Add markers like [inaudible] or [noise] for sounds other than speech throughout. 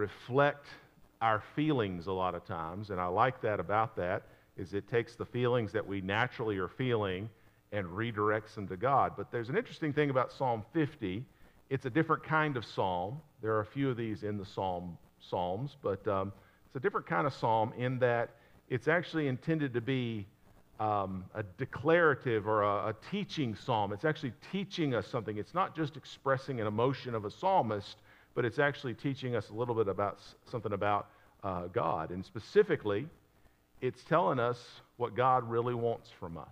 reflect our feelings a lot of times. And I like that about that is it takes the feelings that we naturally are feeling and redirects them to God. But there's an interesting thing about Psalm 50. It's a different kind of psalm. There are a few of these in the psalm psalms, but um, it's a different kind of psalm in that it's actually intended to be um, a declarative or a, a teaching psalm. It's actually teaching us something. It's not just expressing an emotion of a psalmist, but it's actually teaching us a little bit about something about uh, God. And specifically, it's telling us what God really wants from us.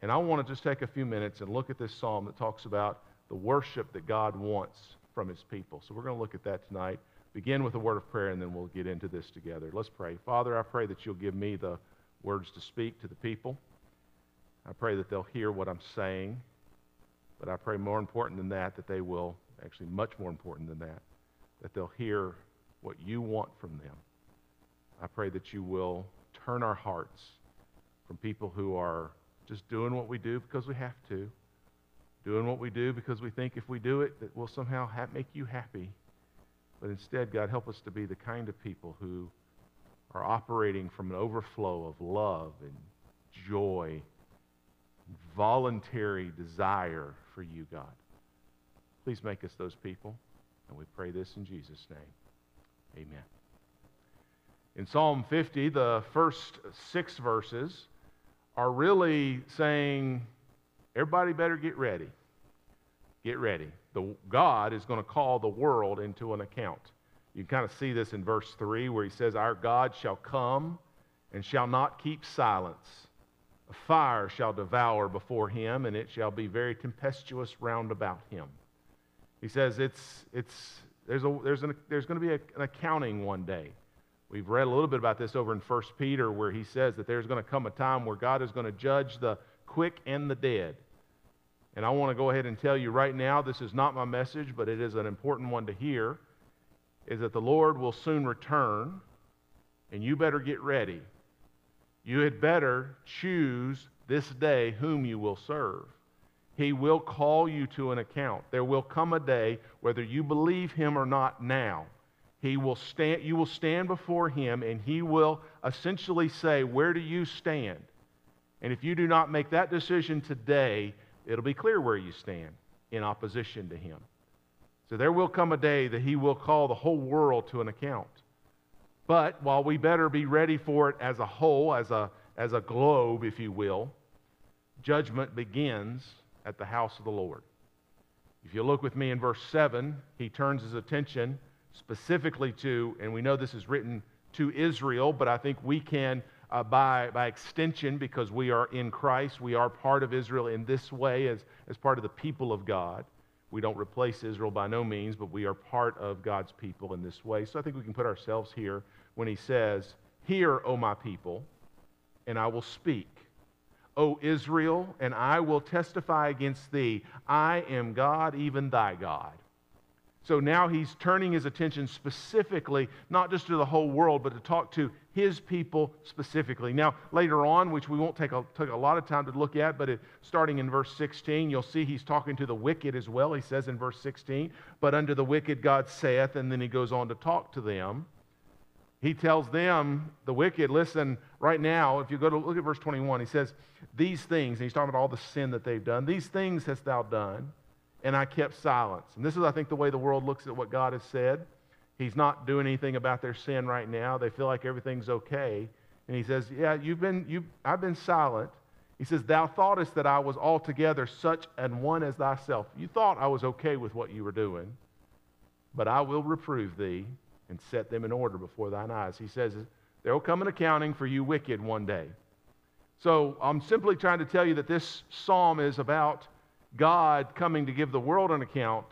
And I want to just take a few minutes and look at this psalm that talks about the worship that God wants from his people. So we're going to look at that tonight. Begin with a word of prayer, and then we'll get into this together. Let's pray. Father, I pray that you'll give me the words to speak to the people. I pray that they'll hear what I'm saying. But I pray more important than that, that they will, actually much more important than that, that they'll hear what you want from them. I pray that you will turn our hearts from people who are just doing what we do because we have to, doing what we do because we think if we do it, that will somehow ha- make you happy. But instead, God, help us to be the kind of people who are operating from an overflow of love and joy, and voluntary desire for you, God. Please make us those people. And we pray this in Jesus' name. Amen. In Psalm 50, the first six verses are really saying, everybody better get ready. Get ready. The, God is going to call the world into an account. You kind of see this in verse 3 where he says, Our God shall come and shall not keep silence. A fire shall devour before him, and it shall be very tempestuous round about him. He says it's, it's, there's, a, there's, an, there's going to be a, an accounting one day. We've read a little bit about this over in 1 Peter, where he says that there's going to come a time where God is going to judge the quick and the dead. And I want to go ahead and tell you right now this is not my message, but it is an important one to hear is that the Lord will soon return, and you better get ready. You had better choose this day whom you will serve. He will call you to an account. There will come a day, whether you believe him or not now, he will stand, you will stand before him and he will essentially say, Where do you stand? And if you do not make that decision today, it'll be clear where you stand in opposition to him. So there will come a day that he will call the whole world to an account. But while we better be ready for it as a whole, as a, as a globe, if you will, judgment begins at the house of the Lord. If you look with me in verse 7, he turns his attention specifically to, and we know this is written to Israel, but I think we can, uh, by, by extension, because we are in Christ, we are part of Israel in this way as, as part of the people of God. We don't replace Israel by no means, but we are part of God's people in this way. So I think we can put ourselves here when he says, Hear, O my people, and I will speak. O Israel, and I will testify against thee. I am God, even thy God. So now he's turning his attention specifically, not just to the whole world, but to talk to his people specifically. Now, later on, which we won't take a, take a lot of time to look at, but it, starting in verse 16, you'll see he's talking to the wicked as well. He says in verse 16, But unto the wicked God saith, and then he goes on to talk to them. He tells them, the wicked, listen, right now, if you go to look at verse 21, he says, These things, and he's talking about all the sin that they've done, these things hast thou done and I kept silence. And this is, I think, the way the world looks at what God has said. He's not doing anything about their sin right now. They feel like everything's okay. And he says, Yeah, you've been, you, I've been silent. He says, Thou thoughtest that I was altogether such an one as thyself. You thought I was okay with what you were doing, but I will reprove thee and set them in order before thine eyes. He says, There will come an accounting for you wicked one day. So I'm simply trying to tell you that this psalm is about God coming to give the world an account,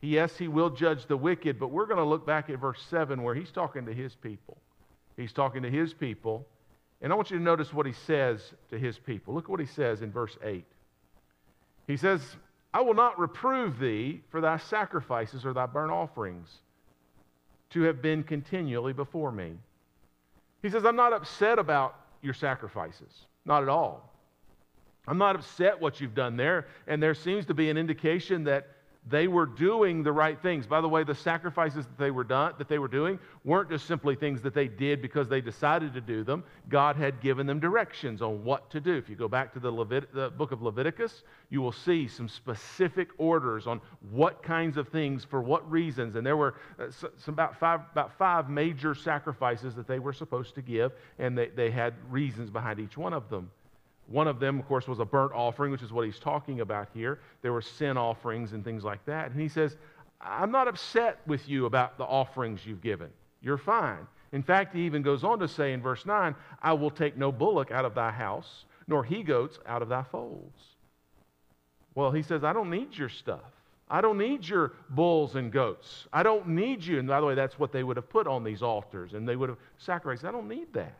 Yes, he will judge the wicked, but we're going to look back at verse 7 where he's talking to his people. He's talking to his people. And I want you to notice what he says to his people. Look at what he says in verse 8. He says, I will not reprove thee for thy sacrifices or thy burnt offerings to have been continually before me. He says, I'm not upset about your sacrifices. Not at all. I'm not upset what you've done there. And there seems to be an indication that they were doing the right things. By the way, the sacrifices that they were done, that they were doing weren't just simply things that they did because they decided to do them. God had given them directions on what to do. If you go back to the, Levit- the book of Leviticus, you will see some specific orders on what kinds of things for what reasons. And there were uh, some, about five about five major sacrifices that they were supposed to give, and they, they had reasons behind each one of them. One of them, of course, was a burnt offering, which is what he's talking about here. There were sin offerings and things like that. And he says, I'm not upset with you about the offerings you've given. You're fine. In fact, he even goes on to say in verse 9, I will take no bullock out of thy house, nor he goats out of thy folds. Well, he says, I don't need your stuff. I don't need your bulls and goats. I don't need you. And by the way, that's what they would have put on these altars, and they would have sacrificed. I don't need that.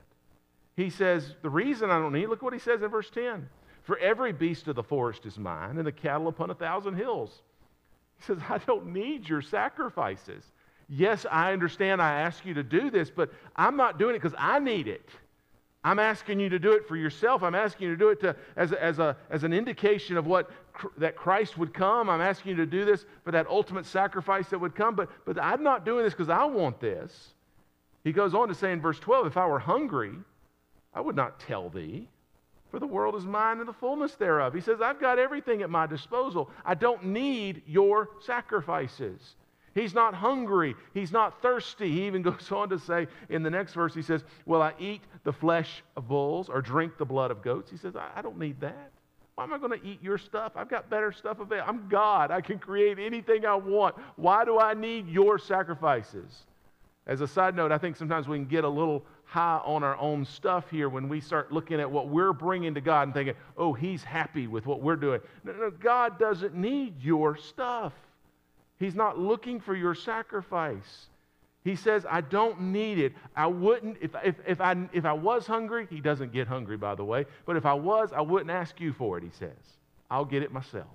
He says, The reason I don't need, look what he says in verse 10 For every beast of the forest is mine, and the cattle upon a thousand hills. He says, I don't need your sacrifices. Yes, I understand I ask you to do this, but I'm not doing it because I need it. I'm asking you to do it for yourself. I'm asking you to do it to, as, a, as, a, as an indication of what that Christ would come. I'm asking you to do this for that ultimate sacrifice that would come. But, but I'm not doing this because I want this. He goes on to say in verse 12 if I were hungry, I would not tell thee, for the world is mine and the fullness thereof. He says, I've got everything at my disposal. I don't need your sacrifices. He's not hungry. He's not thirsty. He even [laughs] goes on to say in the next verse, he says, Will I eat the flesh of bulls or drink the blood of goats? He says, I, I don't need that. Why am I going to eat your stuff? I've got better stuff available. I'm God. I can create anything I want. Why do I need your sacrifices? As a side note, I think sometimes we can get a little high on our own stuff here when we start looking at what we're bringing to God and thinking, oh, He's happy with what we're doing. No, no, God doesn't need your stuff. He's not looking for your sacrifice. He says, I don't need it. I wouldn't, if, if, if, I, if I was hungry, he doesn't get hungry, by the way, but if I was, I wouldn't ask you for it, he says. I'll get it myself.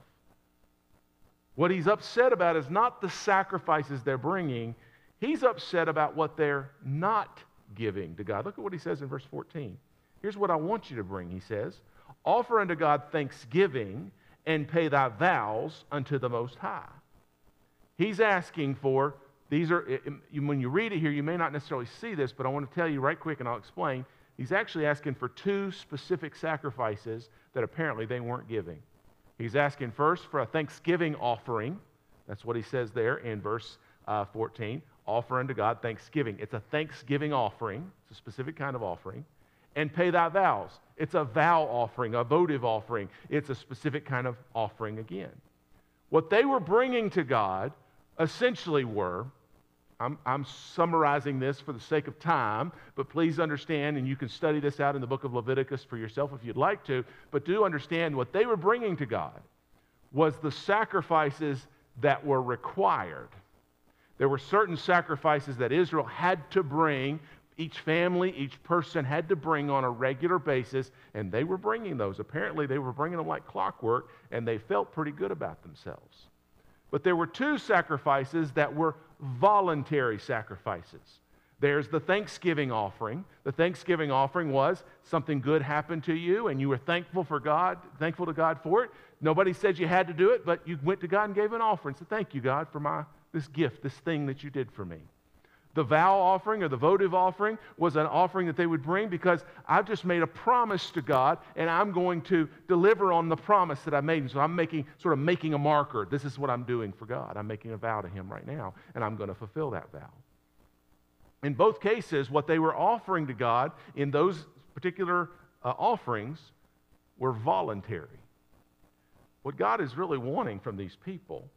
What he's upset about is not the sacrifices they're bringing, he's upset about what they're not giving to God. Look at what he says in verse 14. Here's what I want you to bring, he says Offer unto God thanksgiving and pay thy vows unto the Most High. He's asking for, these are, when you read it here, you may not necessarily see this, but I want to tell you right quick and I'll explain. He's actually asking for two specific sacrifices that apparently they weren't giving. He's asking first for a thanksgiving offering. That's what he says there in verse uh, 14 offer unto God thanksgiving. It's a thanksgiving offering, it's a specific kind of offering. And pay thy vows. It's a vow offering, a votive offering. It's a specific kind of offering again. What they were bringing to God essentially were I'm, I'm, summarizing this for the sake of time, but please understand, and you can study this out in the book of Leviticus for yourself if you'd like to, but do understand what they were bringing to God was the sacrifices that were required. There were certain sacrifices that Israel had to bring. Each family, each person had to bring on a regular basis, and they were bringing those. Apparently, they were bringing them like clockwork, and they felt pretty good about themselves. But there were two sacrifices that were voluntary sacrifices. There's the Thanksgiving offering. The Thanksgiving offering was something good happened to you and you were thankful for God, thankful to God for it. Nobody said you had to do it, but you went to God and gave an offering. So thank you, God, for my this gift, this thing that you did for me. The vow offering or the votive offering was an offering that they would bring because I've just made a promise to God and I'm going to deliver on the promise that I made. And so I'm making sort of making a marker. This is what I'm doing for God. I'm making a vow to Him right now and I'm going to fulfill that vow. In both cases, what they were offering to God in those particular uh, offerings were voluntary. What God is really wanting from these people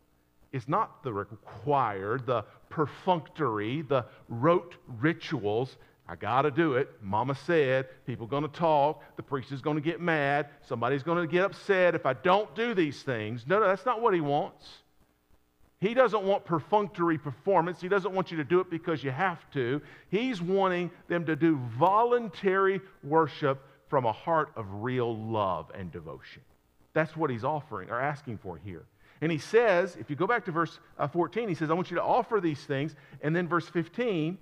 is not the required, the perfunctory, the rote rituals. I got to do it. Mama said, people going to talk, the priest is going to get mad, somebody's going to get upset if I don't do these things. No, no, that's not what he wants. He doesn't want perfunctory performance. He doesn't want you to do it because you have to. He's wanting them to do voluntary worship from a heart of real love and devotion. That's what he's offering or asking for here. And he says, if you go back to verse uh, 14, he says, I want you to offer these things. And then verse 15,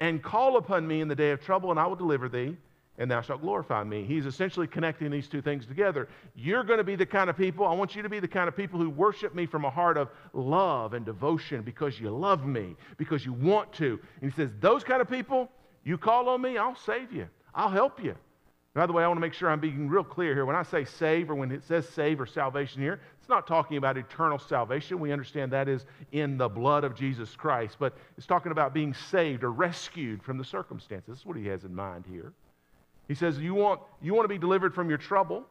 and call upon me in the day of trouble, and I will deliver thee and thou shalt glorify me. He's essentially connecting these two things together. You're going to be the kind of people, I want you to be the kind of people who worship me from a heart of love and devotion because you love me, because you want to. And he says, Those kind of people, you call on me, I'll save you, I'll help you. By the way, I want to make sure I'm being real clear here. When I say save or when it says save or salvation here, it's not talking about eternal salvation. We understand that is in the blood of Jesus Christ, but it's talking about being saved or rescued from the circumstances. That's what he has in mind here. He says, You want, you want to be delivered from your trouble?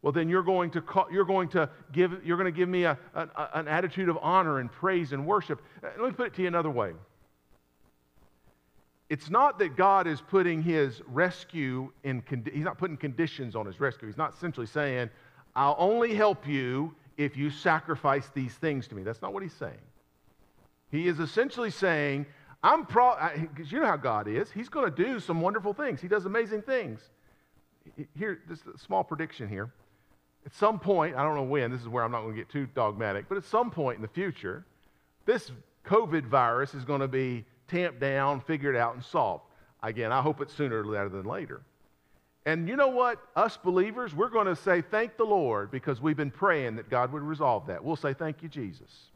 Well, then you're going to, call, you're going to, give, you're going to give me a, an attitude of honor and praise and worship. Uh, let me put it to you another way. It's not that God is putting his rescue in, he's not putting conditions on his rescue. He's not essentially saying, I'll only help you if you sacrifice these things to me. That's not what he's saying. He is essentially saying, I'm pro, because you know how God is. He's going to do some wonderful things. He does amazing things. Here, this small prediction here. At some point, I don't know when, this is where I'm not going to get too dogmatic, but at some point in the future, this COVID virus is going to be tamped down, figured out, and solved. Again, I hope it's sooner rather than later. And you know what? Us believers, we're going to say, Thank the Lord, because we've been praying that God would resolve that. We'll say, Thank you, Jesus.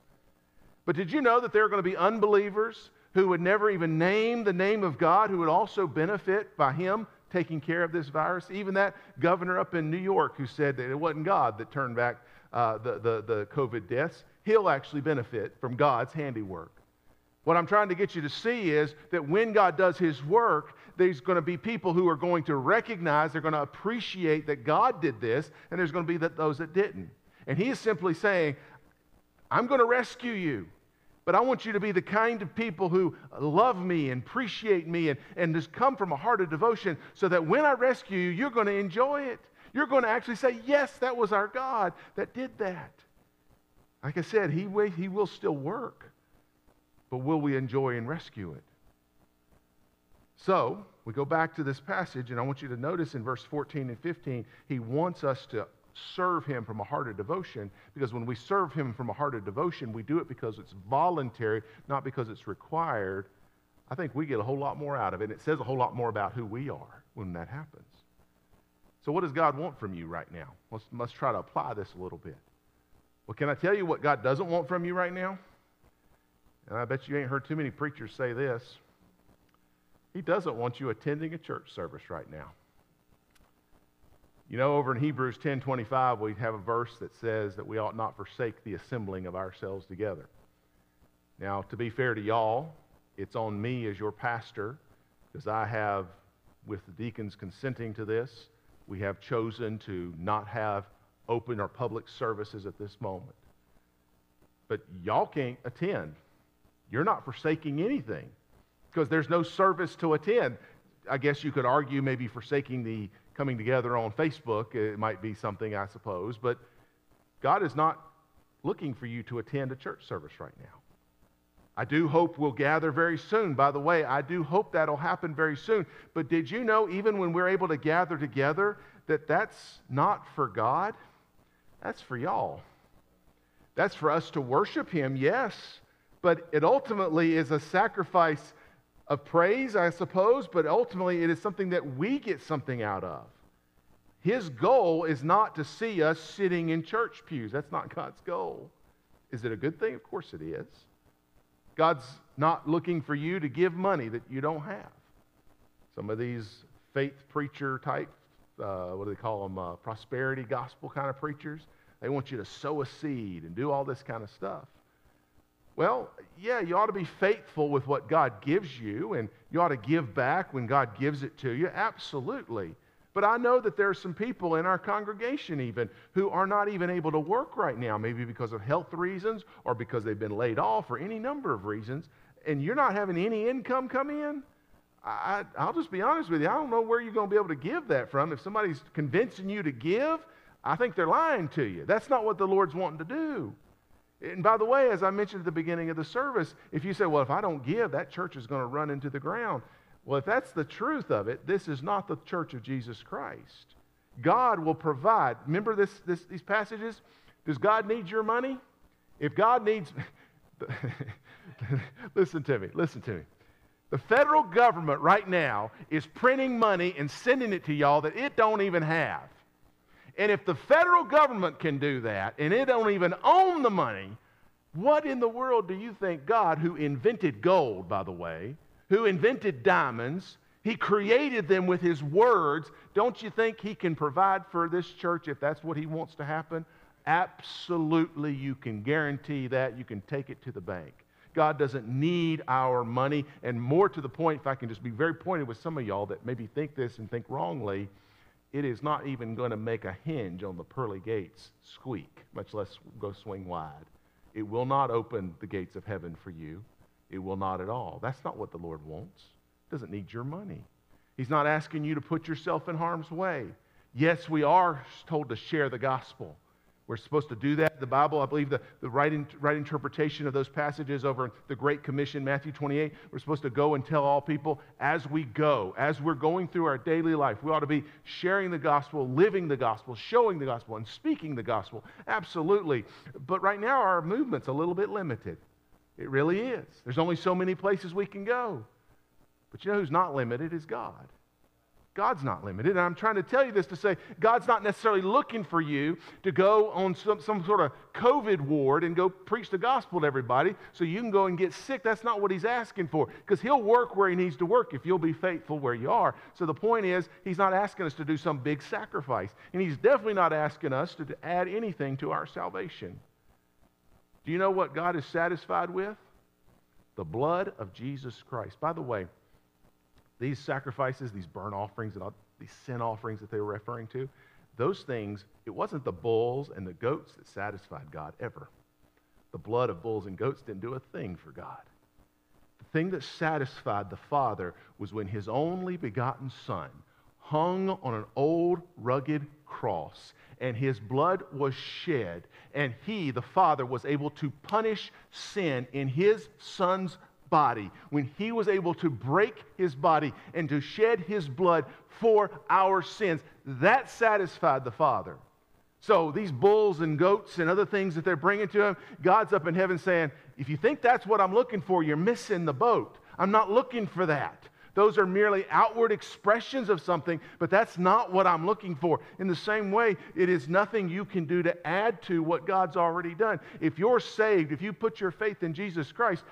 But did you know that there are going to be unbelievers who would never even name the name of God, who would also benefit by him taking care of this virus. Even that governor up in New York who said that it wasn't God that turned back uh, the, the, the COVID deaths, he'll actually benefit from God's handiwork. What I'm trying to get you to see is that when God does his work, there's going to be people who are going to recognize, they're going to appreciate that God did this, and there's going to be that, those that didn't. And he is simply saying, I'm going to rescue you. But I want you to be the kind of people who love me and appreciate me and, and just come from a heart of devotion so that when I rescue you, you're going to enjoy it. You're going to actually say, Yes, that was our God that did that. Like I said, He, he will still work, but will we enjoy and rescue it? So, we go back to this passage, and I want you to notice in verse 14 and 15, He wants us to serve Him from a heart of devotion because when we serve Him from a heart of devotion, we do it because it's voluntary, not because it's required. I think we get a whole lot more out of it. And it says a whole lot more about who we are when that happens. So, what does God want from you right now? Let's, let's try to apply this a little bit. Well, can I tell you what God doesn't want from you right now? And I bet you ain't heard too many preachers say this. He doesn't want you attending a church service right now. You know, over in Hebrews 10:25, we have a verse that says that we ought not forsake the assembling of ourselves together. Now, to be fair to y'all, it's on me as your pastor, because I have, with the deacons consenting to this, we have chosen to not have open or public services at this moment. But y'all can't attend. You're not forsaking anything because there's no service to attend. I guess you could argue maybe forsaking the coming together on Facebook. Uh, it might be something, I suppose, but God is not looking for you to attend a church service right now. I do hope we'll gather very soon. By the way, I do hope that'll happen very soon. But did you know, even when we're able to gather together, that that's not for God? That's for y'all. That's for us to worship Him, yes, but it ultimately is a sacrifice of praise, I suppose, but ultimately it is something that we get something out of. His goal is not to see us sitting in church pews. That's not God's goal. Is it a good thing? Of course it is. God's not looking for you to give money that you don't have. Some of these faith preacher type, uh, what do they call them, uh, prosperity gospel kind of preachers, they want you to sow a seed and do all this kind of stuff. Well, yeah, you ought to be faithful with what God gives you, and you ought to give back when God gives it to you. Absolutely. But I know that there are some people in our congregation, even, who are not even able to work right now, maybe because of health reasons or because they've been laid off or any number of reasons, and you're not having any income come in. I, will just be honest with you. I don't know where you're going to be able to give that from. If somebody's convincing you to give, I think they're lying to you. That's not what the Lord's wanting to do. And by the way, as I mentioned at the beginning of the service, if you say, well, if I don't give, that church is going to run into the ground. Well, if that's the truth of it, this is not the church of Jesus Christ. God will provide. Remember this, this, these passages? Does God need your money? If God needs, [laughs] listen to me, listen to me. The federal government right now is printing money and sending it to y'all that it don't even have. And if the federal government can do that and it don't even own the money, what in the world do you think God, who invented gold, by the way, who invented diamonds, he created them with his words, don't you think he can provide for this church if that's what he wants to happen? Absolutely, you can guarantee that. You can take it to the bank. God doesn't need our money. And more to the point, if I can just be very pointed with some of y'all that maybe think this and think wrongly, it is not even going to make a hinge on the pearly gates squeak, much less go swing wide. It will not open the gates of heaven for you. It will not at all. That's not what the Lord wants. He doesn't need your money. He's not asking you to put yourself in harm's way. Yes, we are told to share the gospel. We're supposed to do that. The Bible, I believe the, the right, in, right interpretation of those passages over the Great Commission, Matthew 28, we're supposed to go and tell all people as we go, as we're going through our daily life. We ought to be sharing the gospel, living the gospel, showing the gospel, and speaking the gospel. Absolutely. But right now, our movement's a little bit limited. It really is. There's only so many places we can go. But you know who's not limited is God. God's not limited. And I'm trying to tell you this to say God's not necessarily looking for you to go on some, some sort of COVID ward and go preach the gospel to everybody so you can go and get sick. That's not what He's asking for because He'll work where He needs to work if you'll be faithful where you are. So the point is, He's not asking us to do some big sacrifice. And He's definitely not asking us to add anything to our salvation. Do you know what God is satisfied with? The blood of Jesus Christ. By the way, these sacrifices, these burnt offerings, and these sin offerings that they were referring to, those things, it wasn't the bulls and the goats that satisfied God ever. The blood of bulls and goats didn't do a thing for God. The thing that satisfied the Father was when his only begotten Son hung on an old rugged cross and his blood was shed, and he, the Father, was able to punish sin in his Son's body, when he was able to break his body and to shed his blood for our sins, that satisfied the Father. So these bulls and goats and other things that they're bringing to him, God's up in heaven saying, if you think that's what I'm looking for, you're missing the boat. I'm not looking for that. Those are merely outward expressions of something, but that's not what I'm looking for. In the same way, it is nothing you can do to add to what God's already done. If you're saved, if you put your faith in Jesus Christ,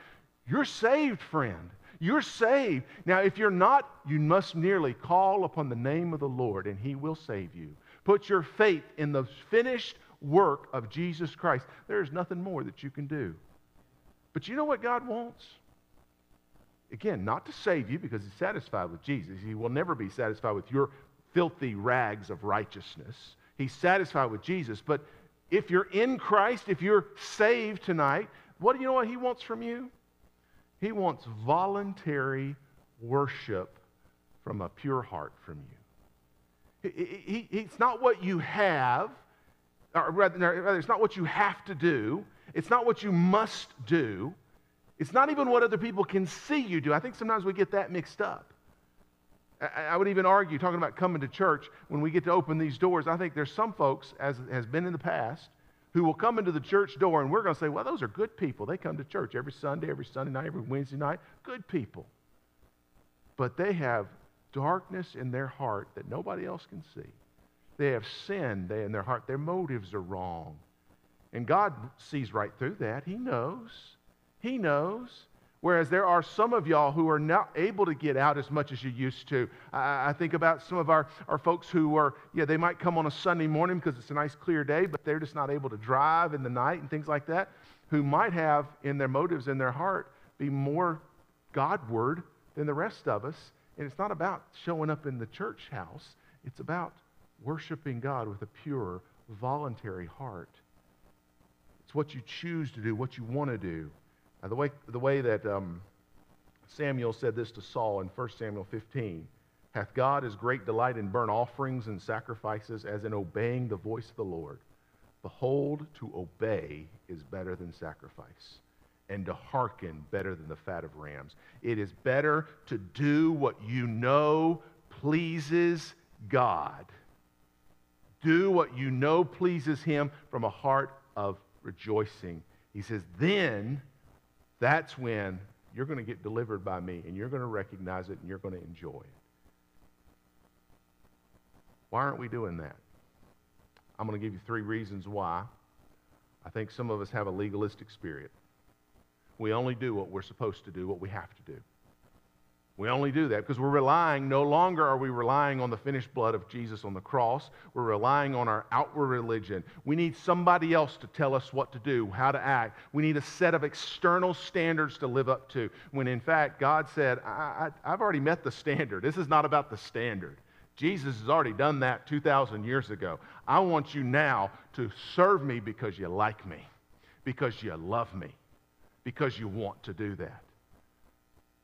you're saved, friend. You're saved. Now, if you're not, you must nearly call upon the name of the Lord and he will save you. Put your faith in the finished work of Jesus Christ. There is nothing more that you can do. But you know what God wants? Again, not to save you because he's satisfied with Jesus. He will never be satisfied with your filthy rags of righteousness. He's satisfied with Jesus. But if you're in Christ, if you're saved tonight, what do you know what he wants from you? He wants voluntary worship from a pure heart from you. He, he, it's not what you have, or rather, rather, it's not what you have to do. It's not what you must do. It's not even what other people can see you do. I think sometimes we get that mixed up. I, I would even argue, talking about coming to church, when we get to open these doors, I think there's some folks, as has been in the past, who will come into the church door and we're going to say, well, those are good people. They come to church every Sunday, every Sunday night, every Wednesday night. Good people. But they have darkness in their heart that nobody else can see. They have sin in their heart. Their motives are wrong. And God sees right through that. He knows. He knows. Whereas there are some of y'all who are not able to get out as much as you used to. I, I think about some of our, our folks who are, yeah, they might come on a Sunday morning because it's a nice clear day, but they're just not able to drive in the night and things like that, who might have in their motives, in their heart, be more Godward than the rest of us. And it's not about showing up in the church house, it's about worshiping God with a pure, voluntary heart. It's what you choose to do, what you want to do. Now, the way, the way that um, Samuel said this to Saul in 1 Samuel 15 Hath God as great delight in burnt offerings and sacrifices as in obeying the voice of the Lord? Behold, to obey is better than sacrifice, and to hearken better than the fat of rams. It is better to do what you know pleases God. Do what you know pleases Him from a heart of rejoicing. He says, then that's when you're going to get delivered by me and you're going to recognize it and you're going to enjoy it. Why aren't we doing that? I'm going to give you three reasons why. I think some of us have a legalistic spirit. We only do what we're supposed to do, what we have to do. We only do that because we're relying, no longer are we relying on the finished blood of Jesus on the cross. We're relying on our outward religion. We need somebody else to tell us what to do, how to act. We need a set of external standards to live up to. When in fact, God said, I, have already met the standard. This is not about the standard. Jesus has already done that 2,000 years ago. I want you now to serve me because you like me, because you love me, because you want to do that.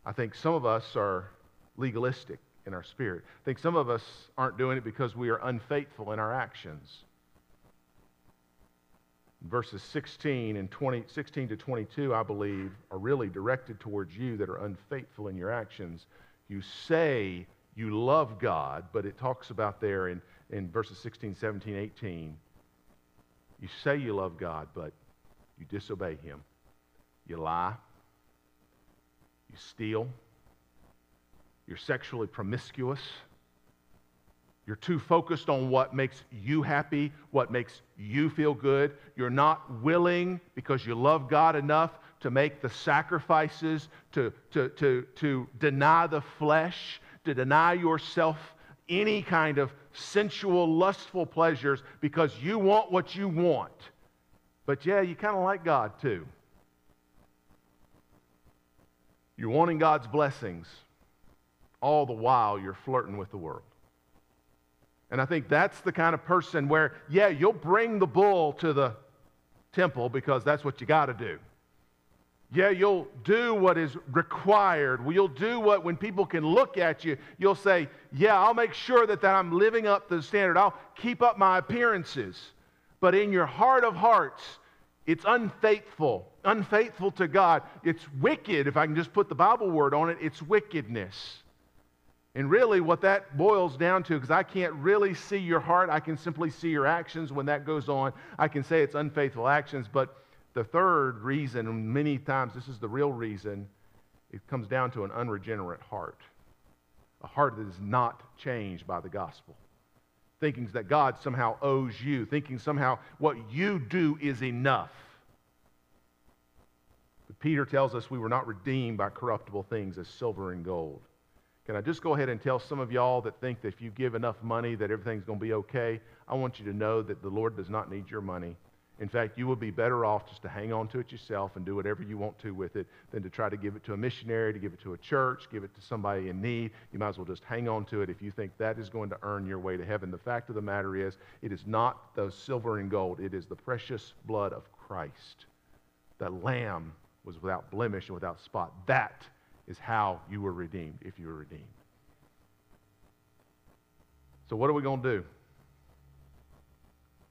I think some of us are legalistic in our spirit. I think some of us aren't doing it because we are unfaithful in our actions. Verses 16 and 20, 16 to 22, I believe, are really directed towards you that are unfaithful in your actions. You say you love God, but it talks about there in, in verses 16, 17, 18. You say you love God, but you disobey Him. You lie. You steal. You're sexually promiscuous. You're too focused on what makes you happy, what makes you feel good. You're not willing, because you love God enough, to make the sacrifices, to, to, to, to deny the flesh, to deny yourself any kind of sensual, lustful pleasures because you want what you want. But yeah, you kind of like God too. You're wanting God's blessings, all the while you're flirting with the world. And I think that's the kind of person where, yeah, you'll bring the bull to the temple because that's what you got to do. Yeah, you'll do what is required. You'll do what, when people can look at you, you'll say, Yeah, I'll make sure that, that I'm living up to the standard. I'll keep up my appearances. But in your heart of hearts, it's unfaithful, unfaithful to God. It's wicked, if I can just put the Bible word on it, it's wickedness. And really, what that boils down to, because I can't really see your heart, I can simply see your actions. When that goes on, I can say it's unfaithful actions, but the third reason, and many times this is the real reason, it comes down to an unregenerate heart. A heart that is not changed by the gospel. Thinking that God somehow owes you, thinking somehow what you do is enough. Peter tells us we were not redeemed by corruptible things as silver and gold. Can I just go ahead and tell some of y'all that think that if you give enough money that everything's going to be okay? I want you to know that the Lord does not need your money. In fact, you would be better off just to hang on to it yourself and do whatever you want to with it than to try to give it to a missionary, to give it to a church, give it to somebody in need. You might as well just hang on to it if you think that is going to earn your way to heaven. The fact of the matter is, it is not the silver and gold, it is the precious blood of Christ. The Lamb was without blemish and without spot. That is how you were redeemed, if you were redeemed. So, what are we going to do?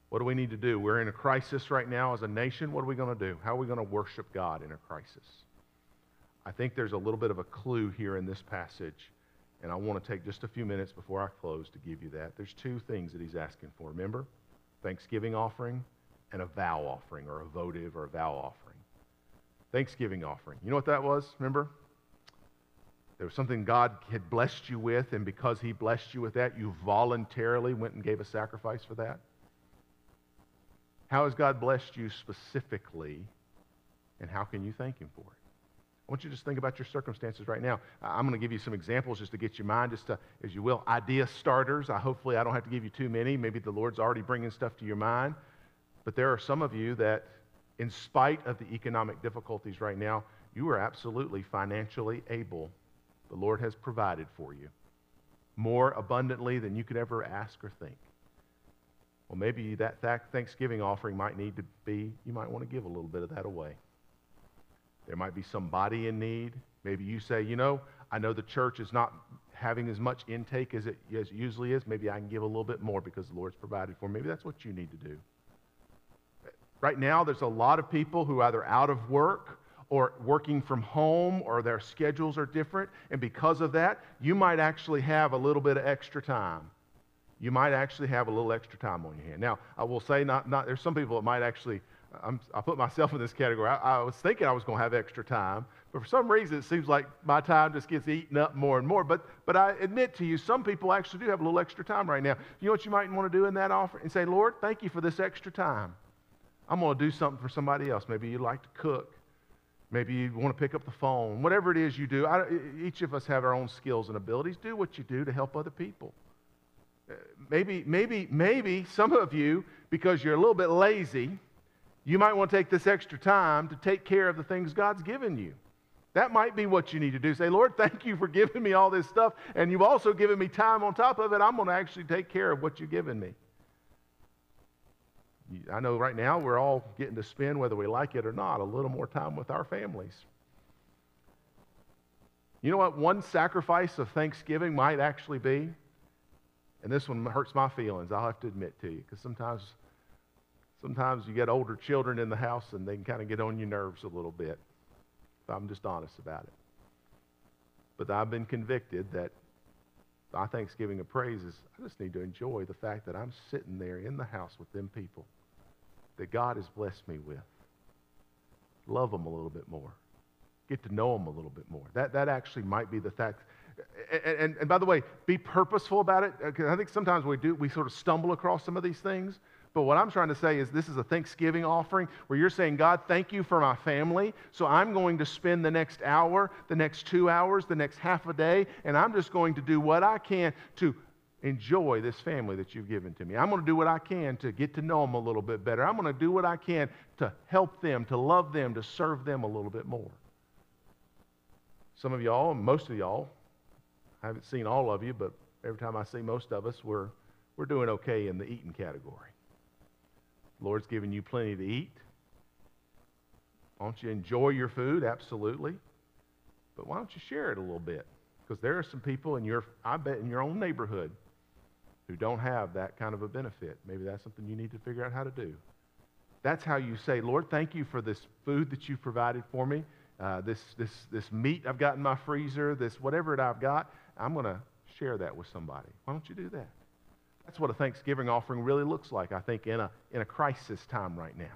What do we need to do? We're in a crisis right now as a nation. What are we going to do? How are we going to worship God in a crisis? I think there's a little bit of a clue here in this passage, and I want to take just a few minutes before I close to give you that. There's two things that he's asking for. Remember? Thanksgiving offering and a vow offering, or a votive or a vow offering. Thanksgiving offering. You know what that was? Remember? There was something God had blessed you with, and because He blessed you with that, you voluntarily went and gave a sacrifice for that. How has God blessed you specifically, and how can you thank Him for it? I want you to just think about your circumstances right now. I'm going to give you some examples just to get your mind, just to, as you will, idea starters. I, hopefully, I don't have to give you too many. Maybe the Lord's already bringing stuff to your mind. But there are some of you that, in spite of the economic difficulties right now, you are absolutely financially able. The Lord has provided for you more abundantly than you could ever ask or think. Well, maybe that Thanksgiving offering might need to be, you might want to give a little bit of that away. There might be somebody in need. Maybe you say, you know, I know the church is not having as much intake as it, as it usually is. Maybe I can give a little bit more because the Lord's provided for me. Maybe that's what you need to do. Right now, there's a lot of people who are either out of work or working from home or their schedules are different. And because of that, you might actually have a little bit of extra time. You might actually have a little extra time on your hand. Now, I will say, not, not, there's some people that might actually, I'm, i put myself in this category. I, I was thinking I was going to have extra time, but for some reason it seems like my time just gets eaten up more and more. But, but I admit to you, some people actually do have a little extra time right now. You know what you might want to do in that offer? And say, Lord, thank you for this extra time. I'm going to do something for somebody else. Maybe you like to cook. Maybe you want to pick up the phone. Whatever it is you do, I, each of us have our own skills and abilities. Do what you do to help other people. Uh, maybe, maybe, maybe some of you, because you're a little bit lazy, you might want to take this extra time to take care of the things God's given you. That might be what you need to do. Say, Lord, thank you for giving me all this stuff, and you've also given me time on top of it. I'm going to actually take care of what you've given me. I know right now we're all getting to spend, whether we like it or not, a little more time with our families. You know what one sacrifice of Thanksgiving might actually be? And this one hurts my feelings, I'll have to admit to you, because sometimes, sometimes you get older children in the house and they can kind of get on your nerves a little bit. If I'm just honest about it. But I've been convicted that my Thanksgiving of praise is I just need to enjoy the fact that I'm sitting there in the house with them people that God has blessed me with. Love them a little bit more. Get to know them a little bit more. That, that actually might be the fact. And, and, and by the way, be purposeful about it. Uh, because I think sometimes we do, we sort of stumble across some of these things. But what I'm trying to say is this is a Thanksgiving offering where you're saying, God, thank you for my family. So I'm going to spend the next hour, the next two hours, the next half a day, and I'm just going to do what I can to enjoy this family that you've given to me. I'm going to do what I can to get to know them a little bit better. I'm going to do what I can to help them, to love them, to serve them a little bit more. Some of y'all, most of y'all, I haven't seen all of you, but every time I see most of us, we're, we're doing okay in the eating category. The Lord's given you plenty to eat. Why don't you enjoy your food? Absolutely. But why don't you share it a little bit? Because there are some people in your, I bet, in your own neighborhood who don't have that kind of a benefit. Maybe that's something you need to figure out how to do. That's how you say, Lord, thank you for this food that you've provided for me, uh, this, this, this meat I've got in my freezer, this whatever it I've got. I'm going to share that with somebody. Why don't you do that? That's what a Thanksgiving offering really looks like, I think, in a, in a crisis time right now.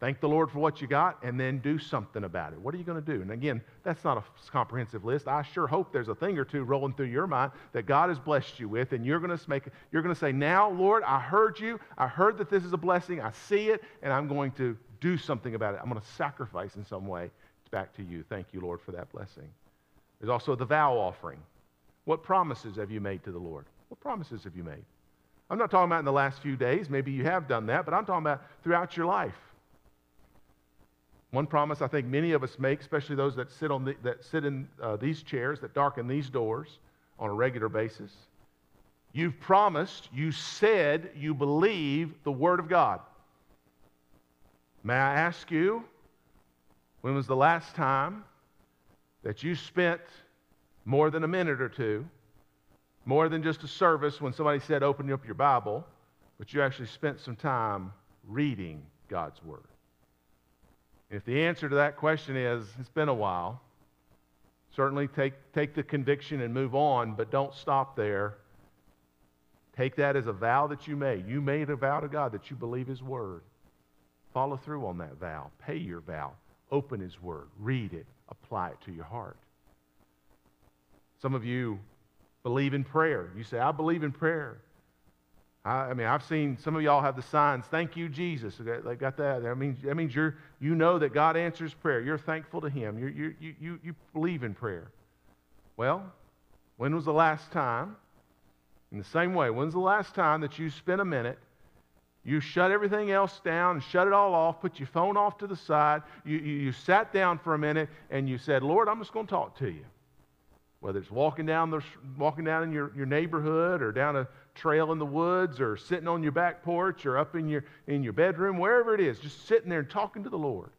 Thank the Lord for what you got and then do something about it. What are you going to do? And again, that's not a comprehensive list. I sure hope there's a thing or two rolling through your mind that God has blessed you with and you're going to make you're going to say, "Now, Lord, I heard you. I heard that this is a blessing. I see it and I'm going to do something about it. I'm going to sacrifice in some way back to you. Thank you, Lord, for that blessing." There's also the vow offering. What promises have you made to the Lord? What promises have you made? I'm not talking about in the last few days. Maybe you have done that, but I'm talking about throughout your life. One promise I think many of us make, especially those that sit, on the, that sit in uh, these chairs, that darken these doors on a regular basis. You've promised, you said you believe the Word of God. May I ask you, when was the last time that you spent more than a minute or two, more than just a service when somebody said, open up your Bible, but you actually spent some time reading God's Word? If the answer to that question is, it's been a while, certainly take, take the conviction and move on, but don't stop there. Take that as a vow that you made. You made a vow to God that you believe His Word. Follow through on that vow. Pay your vow. Open His Word. Read it. Apply it to your heart. Some of you believe in prayer. You say, I believe in prayer. I, I, mean, I've seen some of y'all have the signs, thank you, Jesus. They got that. That means, that means you're, you know that God answers prayer. You're thankful to Him. You're, you you, you, you believe in prayer. Well, when was the last time, in the same way, when's the last time that you spent a minute, you shut everything else down shut it all off, put your phone off to the side, you, you, you sat down for a minute and you said, Lord, I'm just going to talk to you whether it's walking down, the, walking down in your, your neighborhood or down a trail in the woods or sitting on your back porch or up in your, in your bedroom, wherever it is, just sitting there and talking to the Lord.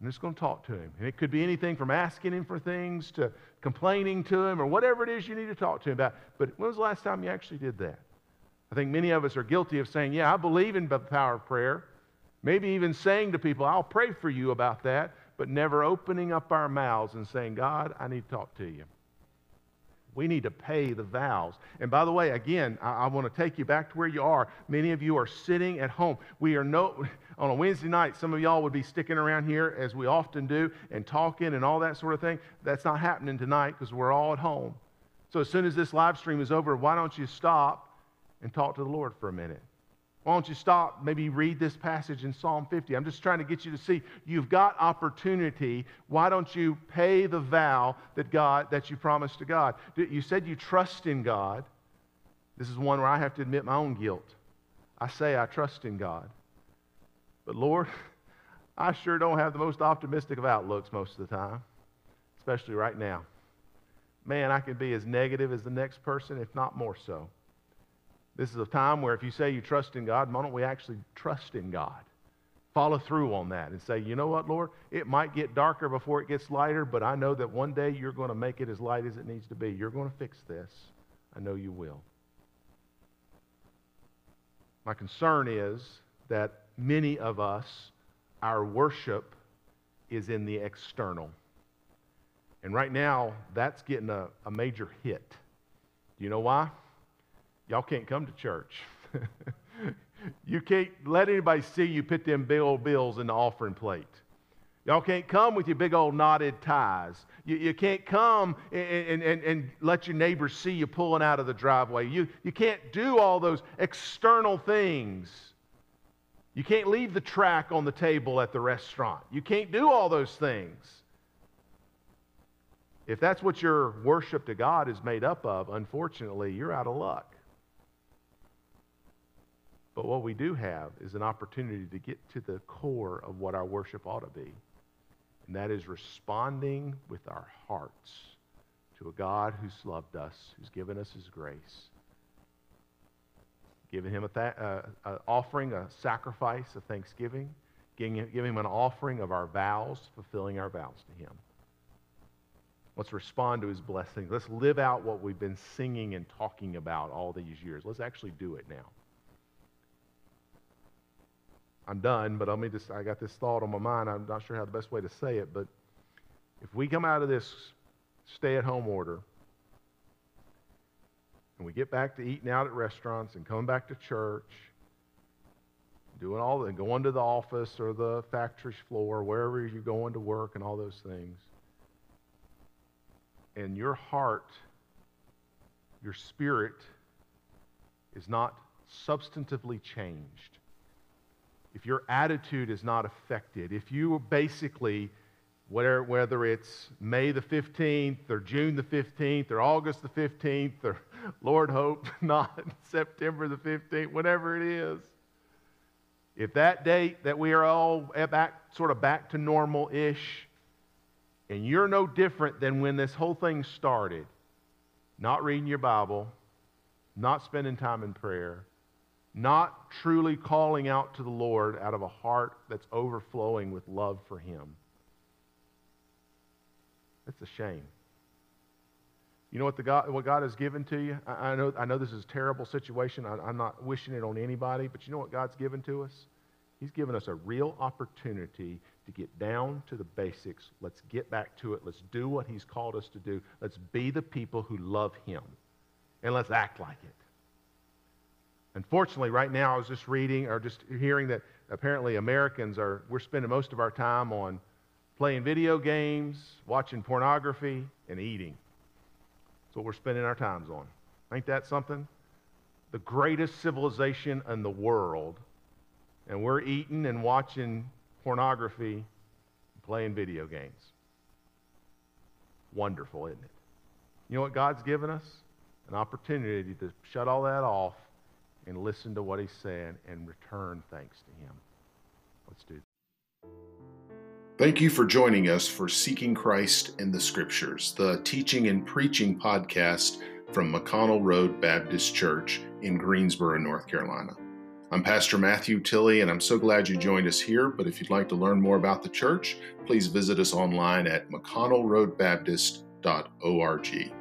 And just going to talk to Him. And it could be anything from asking Him for things to complaining to Him or whatever it is you need to talk to Him about. But when was the last time you actually did that? I think many of us are guilty of saying, Yeah, I believe in the power of prayer. Maybe even saying to people, I'll pray for you about that, but never opening up our mouths and saying, God, I need to talk to you. We need to pay the vows. And by the way, again, I, I want to take you back to where you are. Many of you are sitting at home. We are no, [laughs] on a Wednesday night, some of y'all would be sticking around here as we often do and talking and all that sort of thing. That's not happening tonight because we're all at home. So as soon as this live stream is over, why don't you stop and talk to the Lord for a minute? Why don't you stop, maybe read this passage in Psalm 50? I'm just trying to get you to see you've got opportunity. Why don't you pay the vow that God that you promised to God? You said you trust in God. This is one where I have to admit my own guilt. I say I trust in God. But Lord, I sure don't have the most optimistic of outlooks most of the time, especially right now. Man, I can be as negative as the next person, if not more so. This is a time where if you say you trust in God, why don't we actually trust in God? Follow through on that and say, you know what, Lord? It might get darker before it gets lighter, but I know that one day you're going to make it as light as it needs to be. You're going to fix this. I know you will. My concern is that many of us, our worship is in the external. And right now, that's getting a, a major hit. Do you know why? Y'all can't come to church. [laughs] you can't let anybody see you put them big old bills in the offering plate. Y'all can't come with your big old knotted ties. You, you can't come and, and, and let your neighbors see you pulling out of the driveway. You, you can't do all those external things. You can't leave the track on the table at the restaurant. You can't do all those things. If that's what your worship to God is made up of, unfortunately, you're out of luck. But what we do have is an opportunity to get to the core of what our worship ought to be. And that is responding with our hearts to a God who's loved us, who's given us his grace. Giving him an uh, offering, a sacrifice of thanksgiving, giving, giving him an offering of our vows, fulfilling our vows to him. Let's respond to his blessings. Let's live out what we've been singing and talking about all these years. Let's actually do it now. I'm done, but let me just, I got this thought on my mind. I'm not sure how the best way to say it, but if we come out of this stay at home order and we get back to eating out at restaurants and coming back to church, doing all the, going to the office or the factory floor, wherever you're going to work and all those things, and your heart, your spirit is not substantively changed if your attitude is not affected, if you basically, whether, whether it's May the 15th or June the 15th or August the 15th or [laughs] Lord hope [laughs] not September the 15th, whatever it is, if that date that we are all back, sort of back to normal ish, and you're no different than when this whole thing started, not reading your Bible, not spending time in prayer, not truly calling out to the Lord out of a heart that's overflowing with love for Him. It's a shame. You know what, the God, what God has given to you? I, I know, I know this is a terrible situation. I, I'm not wishing it on anybody, but you know what God's given to us? He's given us a real opportunity to get down to the basics. Let's get back to it. Let's do what He's called us to do. Let's be the people who love Him. And let's act like it. Unfortunately, right now, I was just reading or just hearing that apparently Americans are, we're spending most of our time on playing video games, watching pornography, and eating. That's what we're spending our times on. Ain't that something? The greatest civilization in the world, and we're eating and watching pornography, playing video games. Wonderful, isn't it? You know what God's given us? An opportunity to shut all that off and listen to what he's saying and return thanks to him. Let's do that. Thank you for joining us for Seeking Christ in the Scriptures, the teaching and preaching podcast from McConnell Road Baptist Church in Greensboro, North Carolina. I'm Pastor Matthew Tilley, and I'm so glad you joined us here. But if you'd like to learn more about the church, please visit us online at mcconnellroadbaptist.org.